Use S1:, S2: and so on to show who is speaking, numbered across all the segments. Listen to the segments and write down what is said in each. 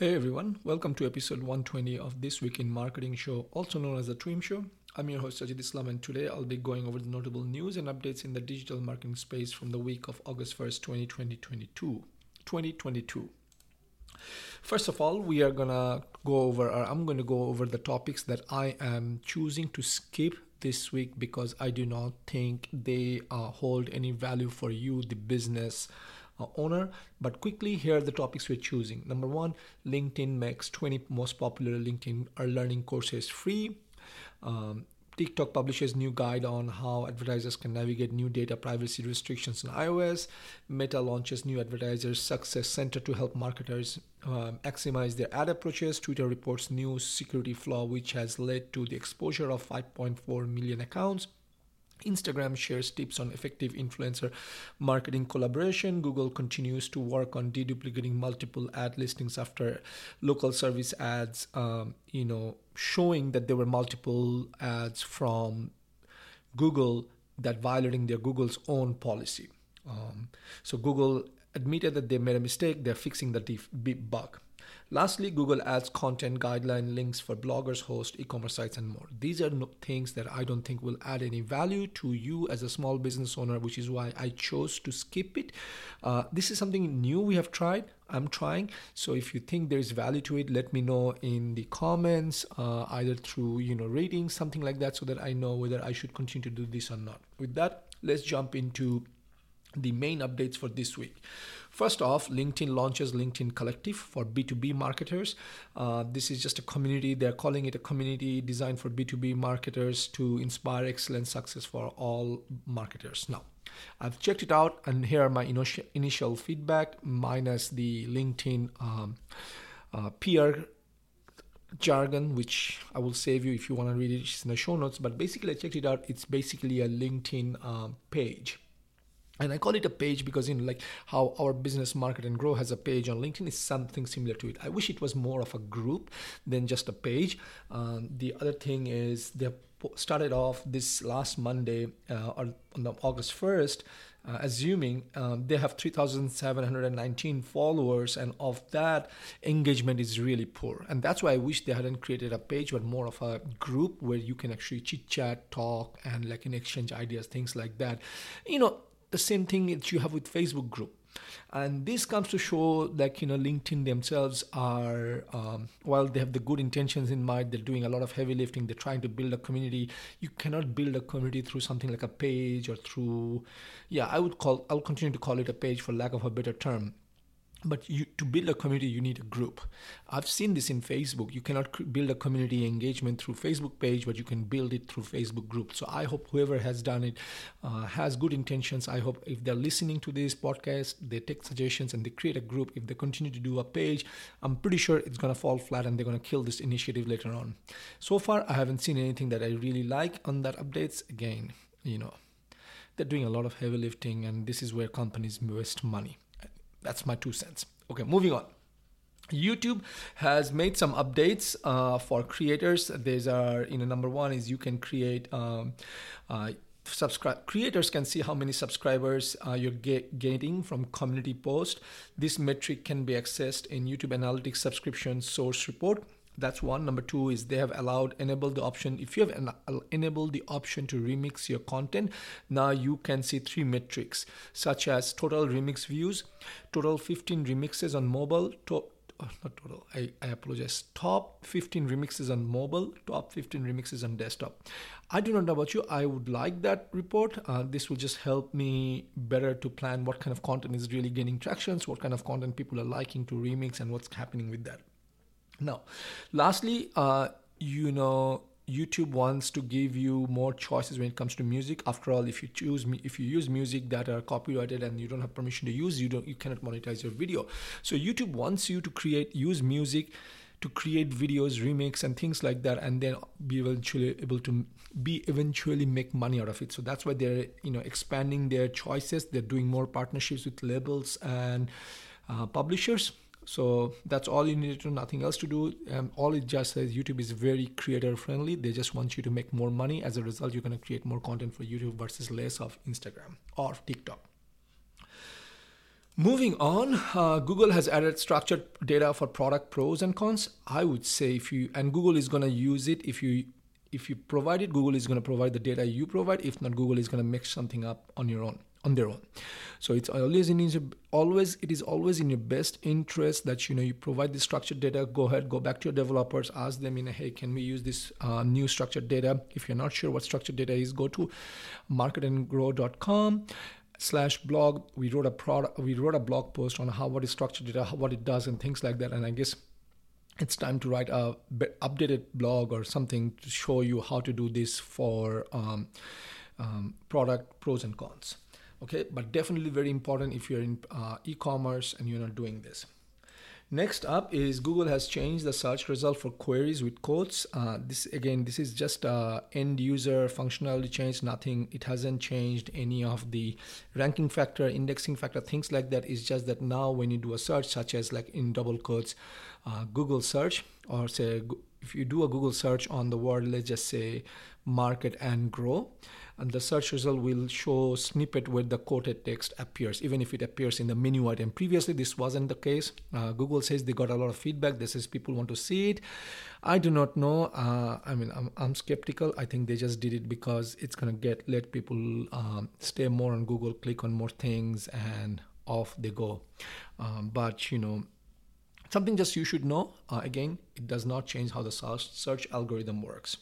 S1: Hey everyone, welcome to episode 120 of This Week in Marketing Show, also known as the TWIM Show. I'm your host Sajid Islam, and today I'll be going over the notable news and updates in the digital marketing space from the week of August 1st, 2022. 2022. First of all, we are gonna go over, or I'm gonna go over the topics that I am choosing to skip this week because I do not think they uh, hold any value for you, the business owner. But quickly, here are the topics we're choosing. Number one, LinkedIn makes 20 most popular LinkedIn learning courses free. Um, TikTok publishes new guide on how advertisers can navigate new data privacy restrictions in iOS. Meta launches new advertiser success center to help marketers uh, maximize their ad approaches. Twitter reports new security flaw which has led to the exposure of 5.4 million accounts. Instagram shares tips on effective influencer marketing collaboration. Google continues to work on deduplicating multiple ad listings after local service ads, um, you know, showing that there were multiple ads from Google that violating their Google's own policy. Um, so Google admitted that they made a mistake. They're fixing the def- bug. Lastly, Google adds content guideline links for bloggers, hosts, e-commerce sites, and more. These are no things that I don't think will add any value to you as a small business owner, which is why I chose to skip it. Uh, this is something new we have tried. I'm trying. So if you think there is value to it, let me know in the comments, uh, either through you know ratings, something like that, so that I know whether I should continue to do this or not. With that, let's jump into the main updates for this week. First off, LinkedIn launches LinkedIn Collective for B2B marketers. Uh, this is just a community. They're calling it a community designed for B2B marketers to inspire excellent success for all marketers. Now, I've checked it out, and here are my initial feedback minus the LinkedIn um, uh, PR jargon, which I will save you if you want to read it. It's in the show notes. But basically, I checked it out. It's basically a LinkedIn um, page and i call it a page because know like how our business market and grow has a page on linkedin is something similar to it. I wish it was more of a group than just a page. Um, the other thing is they started off this last monday uh, on august 1st uh, assuming um, they have 3719 followers and of that engagement is really poor. And that's why i wish they hadn't created a page but more of a group where you can actually chit chat talk and like in exchange ideas things like that. You know the same thing that you have with facebook group. And this comes to show like you know linkedin themselves are um, while they have the good intentions in mind they're doing a lot of heavy lifting they're trying to build a community. You cannot build a community through something like a page or through yeah i would call i'll continue to call it a page for lack of a better term but you, to build a community you need a group. I've seen this in facebook. You cannot build a community engagement through facebook page but you can build it through facebook group. So i hope whoever has done it uh, has good intentions. I hope if they're listening to this podcast they take suggestions and they create a group. If they continue to do a page i'm pretty sure it's going to fall flat and they're going to kill this initiative later on. So far i haven't seen anything that i really like on that updates. Again you know they're doing a lot of heavy lifting and this is where companies waste money that's my two cents. Okay, moving on. YouTube has made some updates uh, for creators. These are, you know, number one is you can create. Um, uh, subscribe creators can see how many subscribers uh, you're get, getting from community post this metric can be accessed in youtube analytics subscription source report that's one. Number two is they have allowed enabled the option. If you have en- enabled the option to remix your content now you can see three metrics such as total remix views total 15 remixes on mobile to- oh, not total I, I apologize top 15 remixes on mobile top 15 remixes on desktop. I do not know about you i would like that report. Uh, this will just help me better to plan what kind of content is really gaining tractions what kind of content people are liking to remix and what's happening with that now, lastly, uh, you know, YouTube wants to give you more choices when it comes to music. After all, if you choose if you use music that are copyrighted and you don't have permission to use, you don't you cannot monetize your video. So YouTube wants you to create use music to create videos, remix, and things like that, and then be eventually able to be eventually make money out of it. So that's why they're you know expanding their choices. They're doing more partnerships with labels and uh, publishers so that's all you need to do nothing else to do. Um, all it just says youtube is very creator friendly. They just want you to make more money. As a result you're going to create more content for youtube versus less of instagram or tiktok. Moving on, uh, Google has added structured data for product pros and cons. I would say if you and Google is going to use it if you if you provide it, Google is going to provide the data you provide. If not, Google is going to mix something up on your own on their own. So it's always in your, always it is always in your best interest that you know you provide the structured data. Go ahead, go back to your developers, ask them, you know, hey, can we use this uh, new structured data? If you're not sure what structured data is, go to marketandgrow.com slash blog we wrote a product we wrote a blog post on how what is structured data how, what it does and things like that and i guess it's time to write a updated blog or something to show you how to do this for um, um, product pros and cons okay but definitely very important if you're in uh, e-commerce and you're not doing this. Next up is google has changed the search result for queries with quotes. Uh, this again this is just a end user functionality change nothing it hasn't changed any of the ranking factor indexing factor things like that. It's just that now when you do a search such as like in double quotes uh, google search or say if you do a google search on the word let's just say market and grow and the search result will show snippet where the quoted text appears even if it appears in the menu item. Previously this wasn't the case. Uh, google says they got a lot of feedback. This is people want to see it. I do not know. Uh, i mean I'm, I'm skeptical. I think they just did it because it's going to get let people um, stay more on google click on more things and off they go. Um, but you know something just you should know uh, again it does not change how the search algorithm works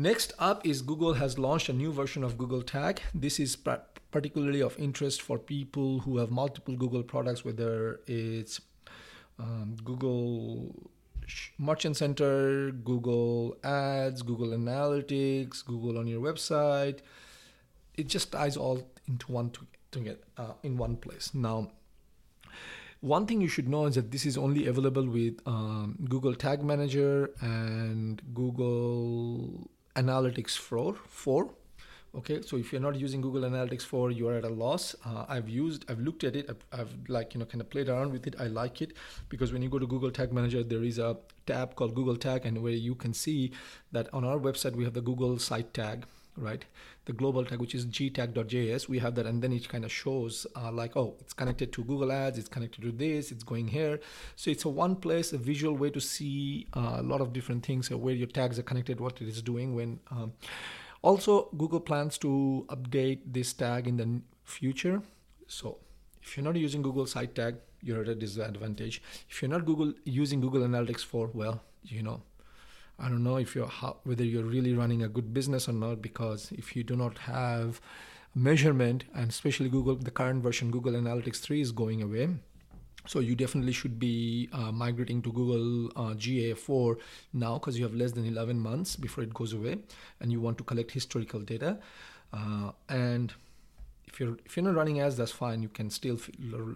S1: Next up is Google has launched a new version of Google Tag. This is particularly of interest for people who have multiple Google products, whether it's um, Google Merchant Center, Google Ads, Google Analytics, Google on your website. It just ties all into one to, to get uh, in one place. Now, one thing you should know is that this is only available with um, Google Tag Manager and Google Analytics 4, 4 okay so if you're not using google analytics 4 you're at a loss. Uh, i've used i've looked at it. I've, I've, like you know kind of played around with it. I like it because when you go to google tag manager there is a tab called google tag and where you can see that on our website we have the google site tag right? The global tag, which is gtag.js, we have that, and then it kind of shows uh, like, oh, it's connected to Google Ads, it's connected to this, it's going here. So it's a one place, a visual way to see uh, a lot of different things, where your tags are connected, what it is doing. When um, also Google plans to update this tag in the future. So if you're not using Google Site Tag, you're at a disadvantage. If you're not Google using Google Analytics 4, well, you know, I don't know if you're how, whether you're really running a good business or not because if you do not have measurement and especially Google the current version Google Analytics 3 is going away. So you definitely should be uh, migrating to Google uh, GA4 now because you have less than 11 months before it goes away and you want to collect historical data. Uh, and if you're if you're not running ads that's fine. You can still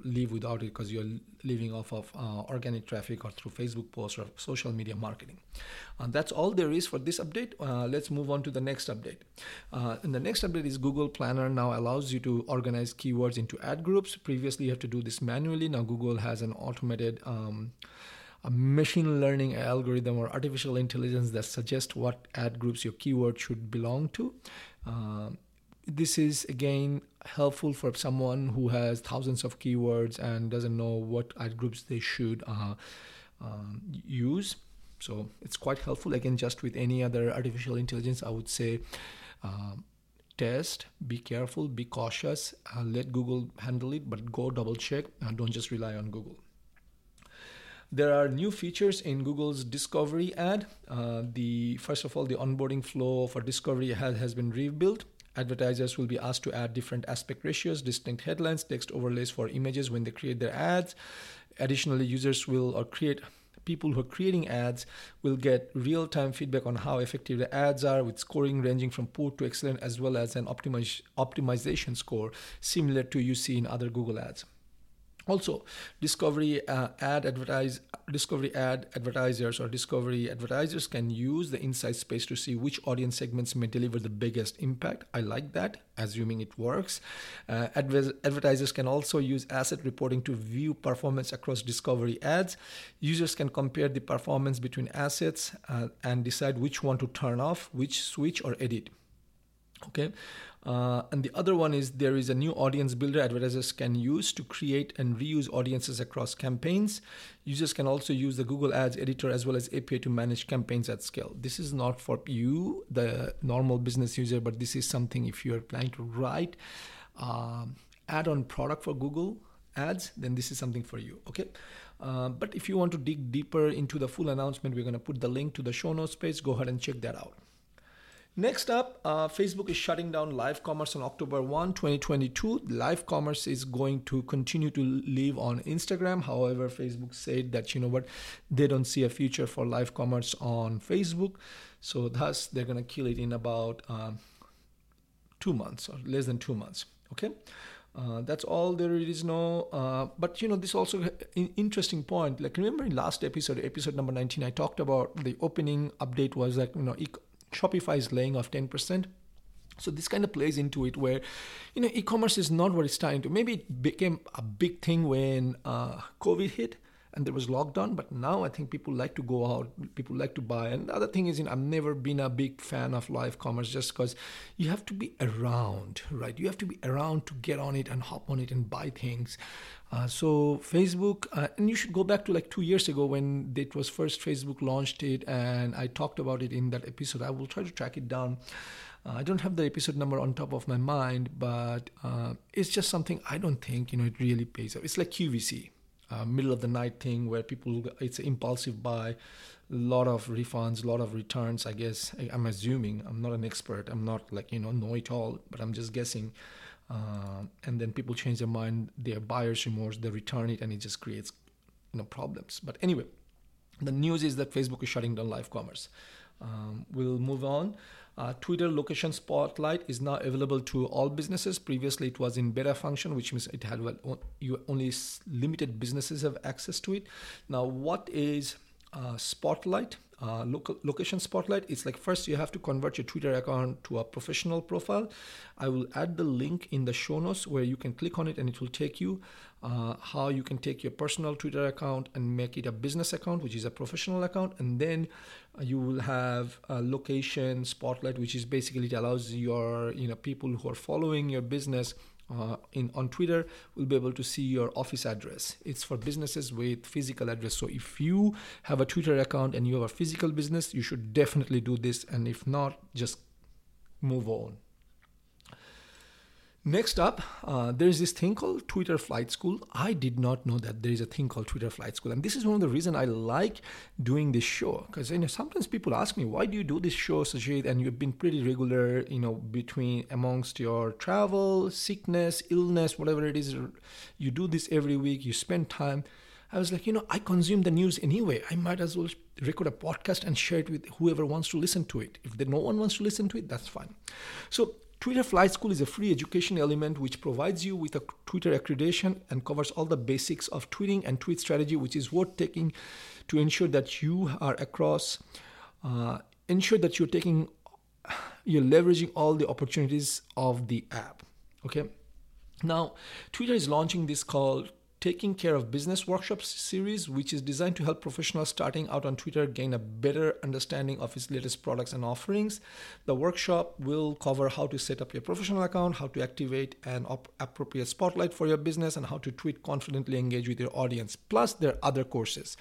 S1: live without it because you're living off of uh, organic traffic or through facebook posts or social media marketing. Uh, that's all there is for this update. Uh, let's move on to the next update. Uh, and the next update is google planner now allows you to organize keywords into ad groups. Previously you have to do this manually. Now google has an automated um, a machine learning algorithm or artificial intelligence that suggests what ad groups your keyword should belong to. Uh, this is again helpful for someone who has thousands of keywords and doesn't know what ad groups they should uh, um, use. So it's quite helpful. Again, just with any other artificial intelligence, I would say um, test, be careful, be cautious, uh, let Google handle it, but go double check. Uh, don't just rely on Google. There are new features in Google's Discovery ad. Uh, the first of all, the onboarding flow for Discovery ad has been rebuilt. Advertisers will be asked to add different aspect ratios, distinct headlines, text overlays for images when they create their ads. Additionally, users will or create people who are creating ads will get real time feedback on how effective the ads are with scoring ranging from poor to excellent as well as an optimiz- optimization score similar to you see in other Google ads. Also, discovery uh, ad advertise discovery ad advertisers or discovery advertisers can use the insights page to see which audience segments may deliver the biggest impact. I like that, assuming it works. Uh, adver- advertisers can also use asset reporting to view performance across discovery ads. Users can compare the performance between assets uh, and decide which one to turn off, which switch or edit. Okay. Uh, and the other one is there is a new audience builder advertisers can use to create and reuse audiences across campaigns. Users can also use the Google Ads editor as well as API to manage campaigns at scale. This is not for you, the normal business user, but this is something if you are planning to write uh, add-on product for Google Ads, then this is something for you. Okay. Uh, but if you want to dig deeper into the full announcement, we're going to put the link to the show notes page. Go ahead and check that out. Next up, uh, Facebook is shutting down live commerce on October 1, 2022. Live commerce is going to continue to live on Instagram. However, Facebook said that, you know what, they don't see a future for live commerce on Facebook. So, thus, they're going to kill it in about um, two months or less than two months. Okay. Uh, that's all there is no uh, but you know this also interesting point like remember in last episode episode number 19 i talked about the opening update was that you know Shopify is laying off 10%. So this kind of plays into it where, you know, e-commerce is not what it's starting to. Maybe it became a big thing when uh, COVID hit and there was lockdown, but now I think people like to go out, people like to buy. And the other thing is, you know, I've never been a big fan of live commerce just because you have to be around, right? You have to be around to get on it and hop on it and buy things. Uh, so Facebook, uh, and you should go back to like two years ago when it was first Facebook launched it, and I talked about it in that episode. I will try to track it down. Uh, I don't have the episode number on top of my mind, but uh, it's just something I don't think you know it really pays off. It's like QVC, uh, middle of the night thing where people it's impulsive buy, a lot of refunds, a lot of returns. I guess I, I'm assuming. I'm not an expert. I'm not like you know know it all, but I'm just guessing uh, and then people change their mind, their buyer's remorse, they return it, and it just creates you know problems. But anyway, the news is that Facebook is shutting down live commerce. Um, we'll move on. Uh, Twitter location spotlight is now available to all businesses. Previously, it was in beta function, which means it had well, you only limited businesses have access to it. Now, what is uh, Spotlight? Uh, local location spotlight. It's like first you have to convert your twitter account to a professional profile. I will add the link in the show notes where you can click on it and it will take you uh, how you can take your personal twitter account and make it a business account which is a professional account. And then uh, you will have a location spotlight which is basically it allows your you know people who are following your business uh, in on Twitter we'll be able to see your office address. It's for businesses with physical address. So if you have a Twitter account and you have a physical business, you should definitely do this. And if not, just move on. Next up, uh, there is this thing called Twitter Flight School. I did not know that there is a thing called Twitter Flight School, and this is one of the reasons I like doing this show. Because you know, sometimes people ask me, "Why do you do this show, Sajid?" And you've been pretty regular, you know, between amongst your travel, sickness, illness, whatever it is. You do this every week. You spend time. I was like, you know, I consume the news anyway. I might as well record a podcast and share it with whoever wants to listen to it. If no one wants to listen to it, that's fine. So Twitter Flight School is a free education element which provides you with a Twitter accreditation and covers all the basics of tweeting and tweet strategy, which is worth taking to ensure that you are across, uh, ensure that you're taking, you're leveraging all the opportunities of the app. Okay. Now, Twitter is launching this called Taking Care of Business Workshops series, which is designed to help professionals starting out on Twitter gain a better understanding of its latest products and offerings. The workshop will cover how to set up your professional account, how to activate an op- appropriate spotlight for your business, and how to tweet confidently engage with your audience. Plus, there are other courses.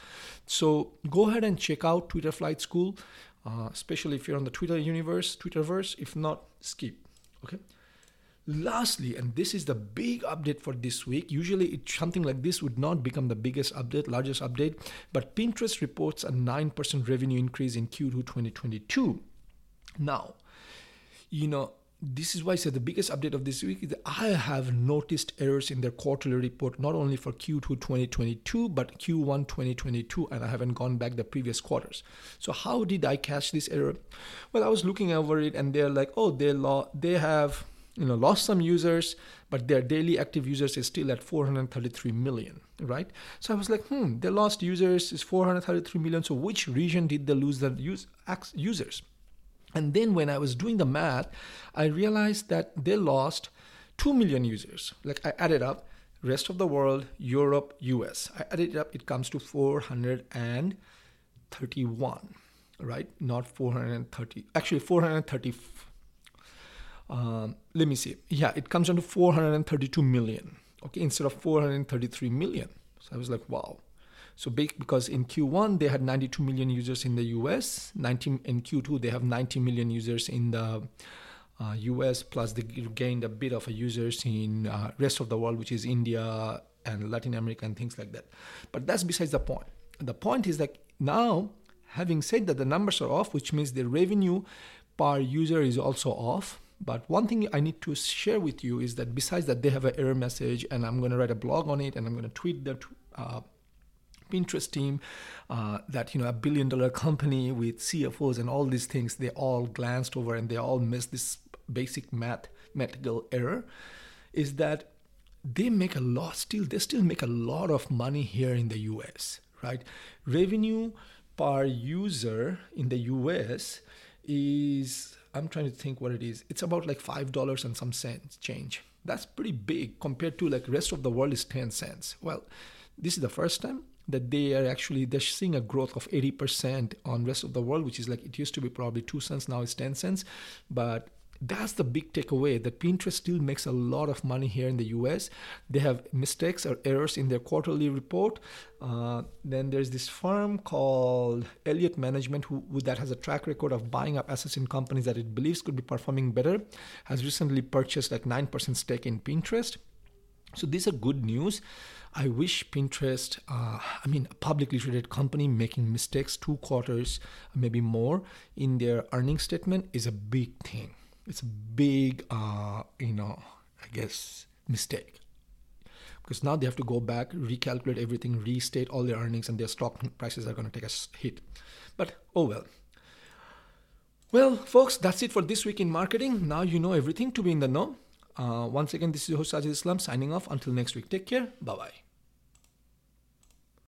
S1: So go ahead and check out Twitter Flight School, uh, especially if you're on the Twitter universe, Twitterverse. If not, skip. Okay. Lastly, and this is the big update for this week. Usually, it, something like this would not become the biggest update, largest update, but Pinterest reports a 9% revenue increase in Q2 2022. Now, you know, this is why I said the biggest update of this week is that I have noticed errors in their quarterly report, not only for Q2 2022, but Q1 2022, and I haven't gone back the previous quarters. So how did I catch this error? Well, I was looking over it, and they're like, oh, they lo- they have you know lost some users but their daily active users is still at 433 million right? So i was like hmm they lost users is 433 million so which region did they lose the use, users? And then when i was doing the math i realized that they lost 2 million users. Like i added up rest of the world europe us i added it up it comes to 431 right? Not 430 actually 430 Um, let me see. Yeah, it comes down to 432 million. Okay, instead of 433 million. So I was like, wow. So big because in Q1 they had 92 million users in the US. 19 in Q2 they have 90 million users in the uh, US. Plus they gained a bit of a users in uh, rest of the world, which is India and Latin America and things like that. But that's besides the point. The point is that now, having said that the numbers are off, which means the revenue per user is also off. But one thing I need to share with you is that besides that, they have an error message, and I'm going to write a blog on it, and I'm going to tweet that uh, Pinterest team, uh, that you know a billion dollar company with CFOs and all these things, they all glanced over and they all missed this basic mathematical error. Is that they make a lot still they still make a lot of money here in the US, right? Revenue per user in the US is I'm trying to think what it is. It's about like five dollars and some cents change. That's pretty big compared to like rest of the world is 10 cents. Well, this is the first time that they are actually they're seeing a growth of 80% on rest of the world which is like it used to be probably 2 cents now it's 10 cents but that's the big takeaway that Pinterest still makes a lot of money here in the US. They have mistakes or errors in their quarterly report. Uh, then there's this firm called Elliott Management who, who, that has a track record of buying up assets in companies that it believes could be performing better. Has recently purchased like nine percent stake in Pinterest. So these are good news. I wish Pinterest, uh, I mean, a publicly traded company making mistakes two quarters, maybe more in their earnings statement is a big thing it's a big, uh, you know, I guess, mistake. Because now they have to go back, recalculate everything, restate all their earnings, and their stock prices are going to take a hit. But oh well. Well, folks, that's it for this week in marketing. Now you know everything to be in the know. Uh, once again, this is your host Islam signing off. Until next week, take care. Bye bye.